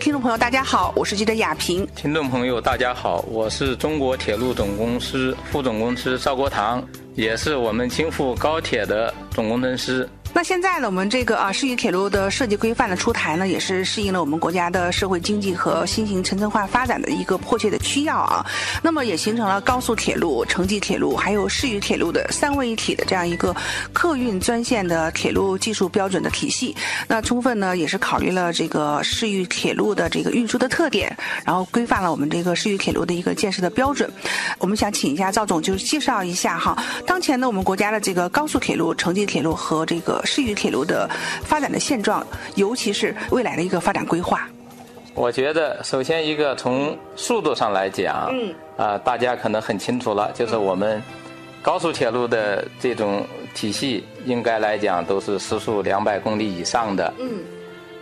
听众朋友，大家好，我是记者亚平。听众朋友，大家好，我是中国铁路总公司副总工程师赵国堂，也是我们京沪高铁的总工程师。那现在呢，我们这个啊，市域铁路的设计规范的出台呢，也是适应了我们国家的社会经济和新型城镇化发展的一个迫切的需要啊。那么也形成了高速铁路、城际铁路还有市域铁路的三位一体的这样一个客运专线的铁路技术标准的体系。那充分呢，也是考虑了这个市域铁路的这个运输的特点，然后规范了我们这个市域铁路的一个建设的标准。我们想请一下赵总，就是介绍一下哈，当前呢，我们国家的这个高速铁路、城际铁路和这个市域铁路的发展的现状，尤其是未来的一个发展规划。我觉得，首先一个从速度上来讲，嗯，啊，大家可能很清楚了，就是我们高速铁路的这种体系，应该来讲都是时速两百公里以上的。嗯，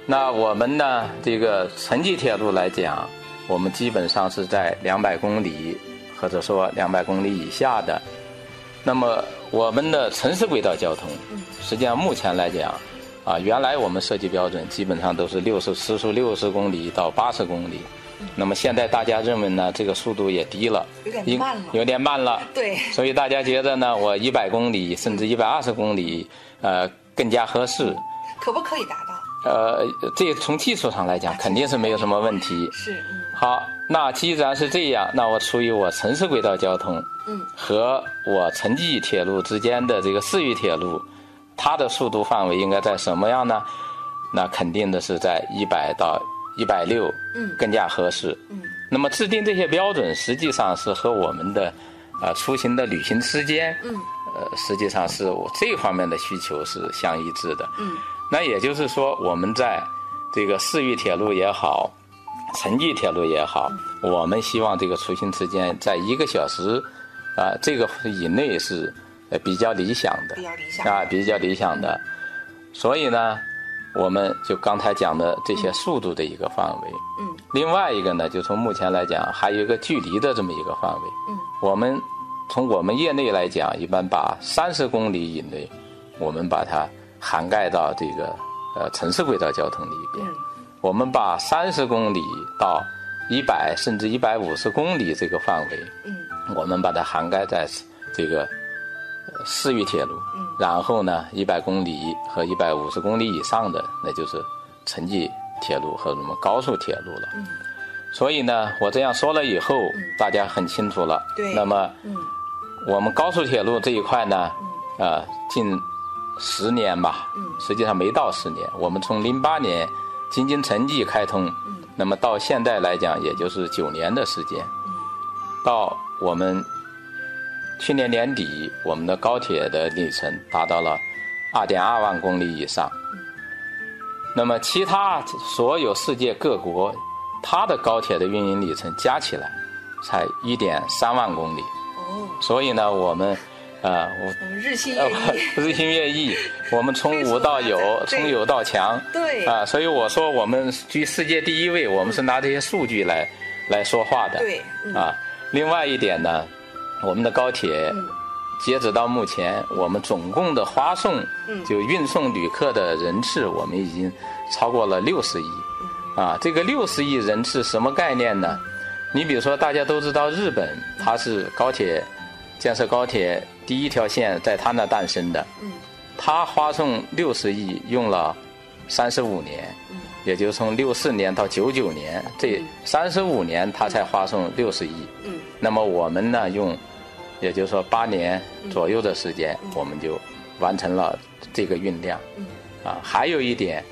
那我们呢，这个城际铁路来讲，我们基本上是在两百公里，或者说两百公里以下的。那么我们的城市轨道交通，实际上目前来讲，啊，原来我们设计标准基本上都是六十时速六十公里到八十公里，那么现在大家认为呢，这个速度也低了，有点慢了，有点慢了，对，所以大家觉得呢，我一百公里甚至一百二十公里，呃，更加合适，可不可以达到？呃，这从技术上来讲，肯定是没有什么问题。是，好，那既然是这样，那我出于我城市轨道交通。嗯和我城际铁路之间的这个市域铁路，它的速度范围应该在什么样呢？那肯定的是在一百到一百六，嗯，更加合适。嗯，那么制定这些标准，实际上是和我们的，呃，出行的旅行时间，嗯，呃，实际上是我这方面的需求是相一致的。嗯，那也就是说，我们在这个市域铁路也好，城际铁路也好，我们希望这个出行时间在一个小时。啊，这个以内是呃比较理想的，比较理想啊，比较理想的。所以呢，我们就刚才讲的这些速度的一个范围。嗯。另外一个呢，就从目前来讲，还有一个距离的这么一个范围。嗯。我们从我们业内来讲，一般把三十公里以内，我们把它涵盖到这个呃城市轨道交通里边。嗯。我们把三十公里到一百甚至一百五十公里这个范围。嗯。我们把它涵盖在这个市域铁路，然后呢，一百公里和一百五十公里以上的，那就是城际铁路和什么高速铁路了。所以呢，我这样说了以后，大家很清楚了。那么，我们高速铁路这一块呢，啊，近十年吧，实际上没到十年。我们从零八年京津城际开通，那么到现在来讲，也就是九年的时间，到。我们去年年底，我们的高铁的里程达到了二点二万公里以上。那么，其他所有世界各国，它的高铁的运营里程加起来才一点三万公里。哦。所以呢，我们呃，我日新月异，日新月异。我们从无到有，从有到强。对。啊，所以我说，我们居世界第一位，我们是拿这些数据来来说话的。对。啊。另外一点呢，我们的高铁，截止到目前，我们总共的发送，就运送旅客的人次，我们已经超过了六十亿。啊，这个六十亿人次什么概念呢？你比如说，大家都知道日本，它是高铁建设高铁第一条线在他那诞生的，他花送六十亿用了三十五年。也就从六四年到九九年这三十五年，他才花送六十亿。嗯，那么我们呢，用，也就是说八年左右的时间，我们就完成了这个运量。嗯，啊，还有一点，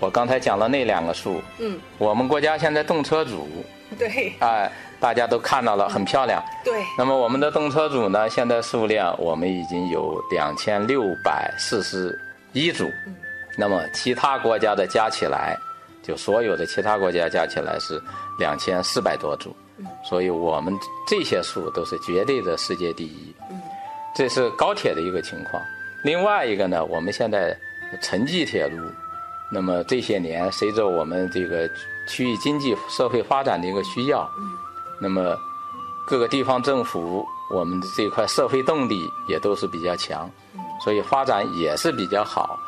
我刚才讲了那两个数。嗯，我们国家现在动车组。对。哎，大家都看到了，很漂亮。对。那么我们的动车组呢，现在数量我们已经有两千六百四十一组。那么其他国家的加起来，就所有的其他国家加起来是两千四百多组，嗯所以我们这些数都是绝对的世界第一。嗯这是高铁的一个情况。另外一个呢，我们现在城际铁路，那么这些年随着我们这个区域经济社会发展的一个需要，那么各个地方政府我们这块社会动力也都是比较强，所以发展也是比较好。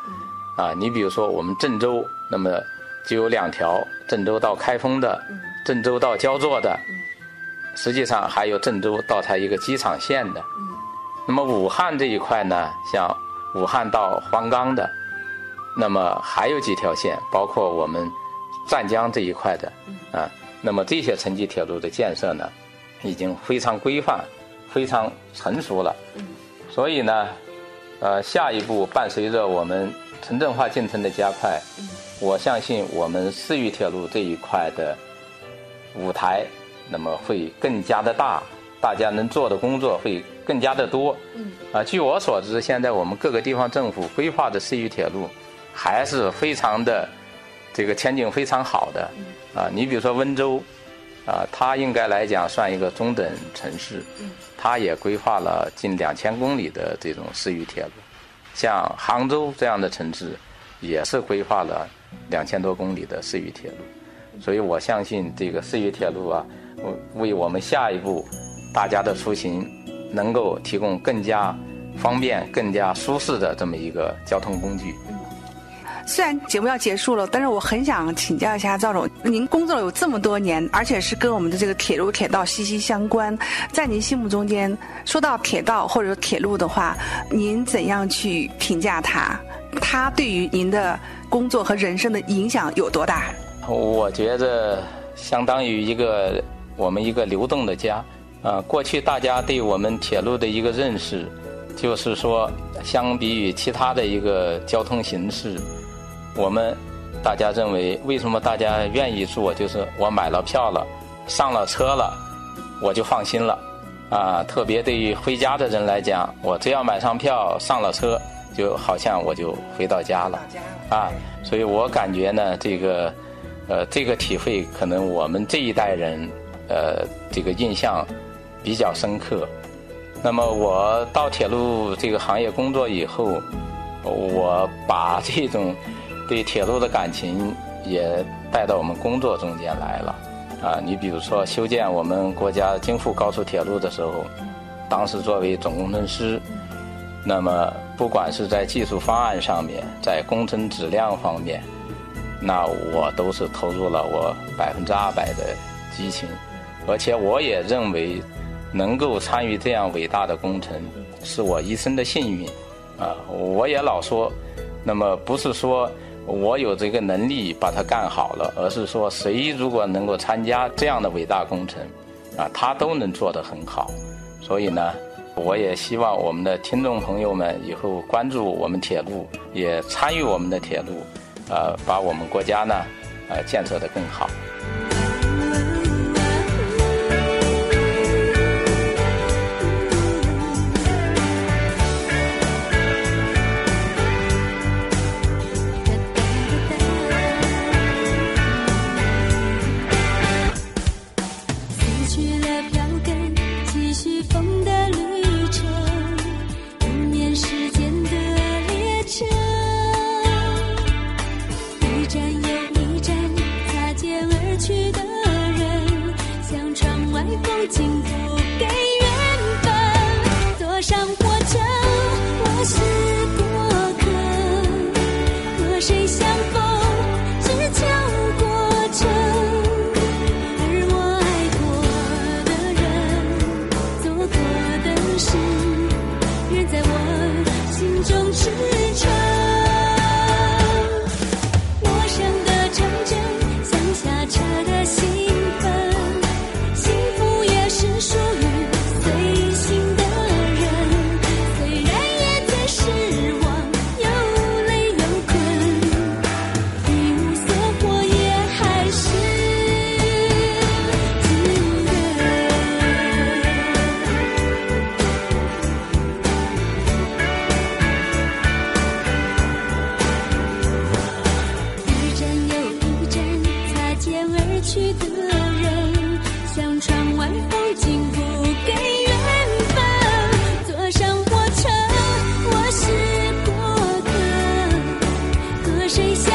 啊，你比如说我们郑州，那么就有两条，郑州到开封的，郑州到焦作的，实际上还有郑州到它一个机场线的。那么武汉这一块呢，像武汉到黄冈的，那么还有几条线，包括我们湛江这一块的，啊，那么这些城际铁路的建设呢，已经非常规范、非常成熟了。所以呢，呃，下一步伴随着我们城镇化进程的加快。我相信我们市域铁路这一块的舞台，那么会更加的大，大家能做的工作会更加的多。嗯。啊，据我所知，现在我们各个地方政府规划的市域铁路，还是非常的这个前景非常好的。啊，你比如说温州，啊，它应该来讲算一个中等城市。嗯。它也规划了近两千公里的这种市域铁路，像杭州这样的城市，也是规划了。两千多公里的市域铁路，所以我相信这个市域铁路啊，为我们下一步大家的出行能够提供更加方便、更加舒适的这么一个交通工具。虽然节目要结束了，但是我很想请教一下赵总，您工作了有这么多年，而且是跟我们的这个铁路铁道息息相关，在您心目中间，说到铁道或者铁路的话，您怎样去评价它？它对于您的工作和人生的影响有多大？我觉得相当于一个我们一个流动的家。啊，过去大家对我们铁路的一个认识，就是说，相比于其他的一个交通形式，我们大家认为，为什么大家愿意坐？就是我买了票了，上了车了，我就放心了。啊，特别对于回家的人来讲，我只要买上票，上了车。就好像我就回到家了，啊，所以我感觉呢，这个，呃，这个体会可能我们这一代人，呃，这个印象比较深刻。那么我到铁路这个行业工作以后，我把这种对铁路的感情也带到我们工作中间来了。啊，你比如说修建我们国家京沪高速铁路的时候，当时作为总工程师。那么，不管是在技术方案上面，在工程质量方面，那我都是投入了我百分之二百的激情，而且我也认为，能够参与这样伟大的工程，是我一生的幸运。啊，我也老说，那么不是说我有这个能力把它干好了，而是说谁如果能够参加这样的伟大工程，啊，他都能做得很好。所以呢。我也希望我们的听众朋友们以后关注我们铁路，也参与我们的铁路，呃，把我们国家呢，呃，建设得更好。谁相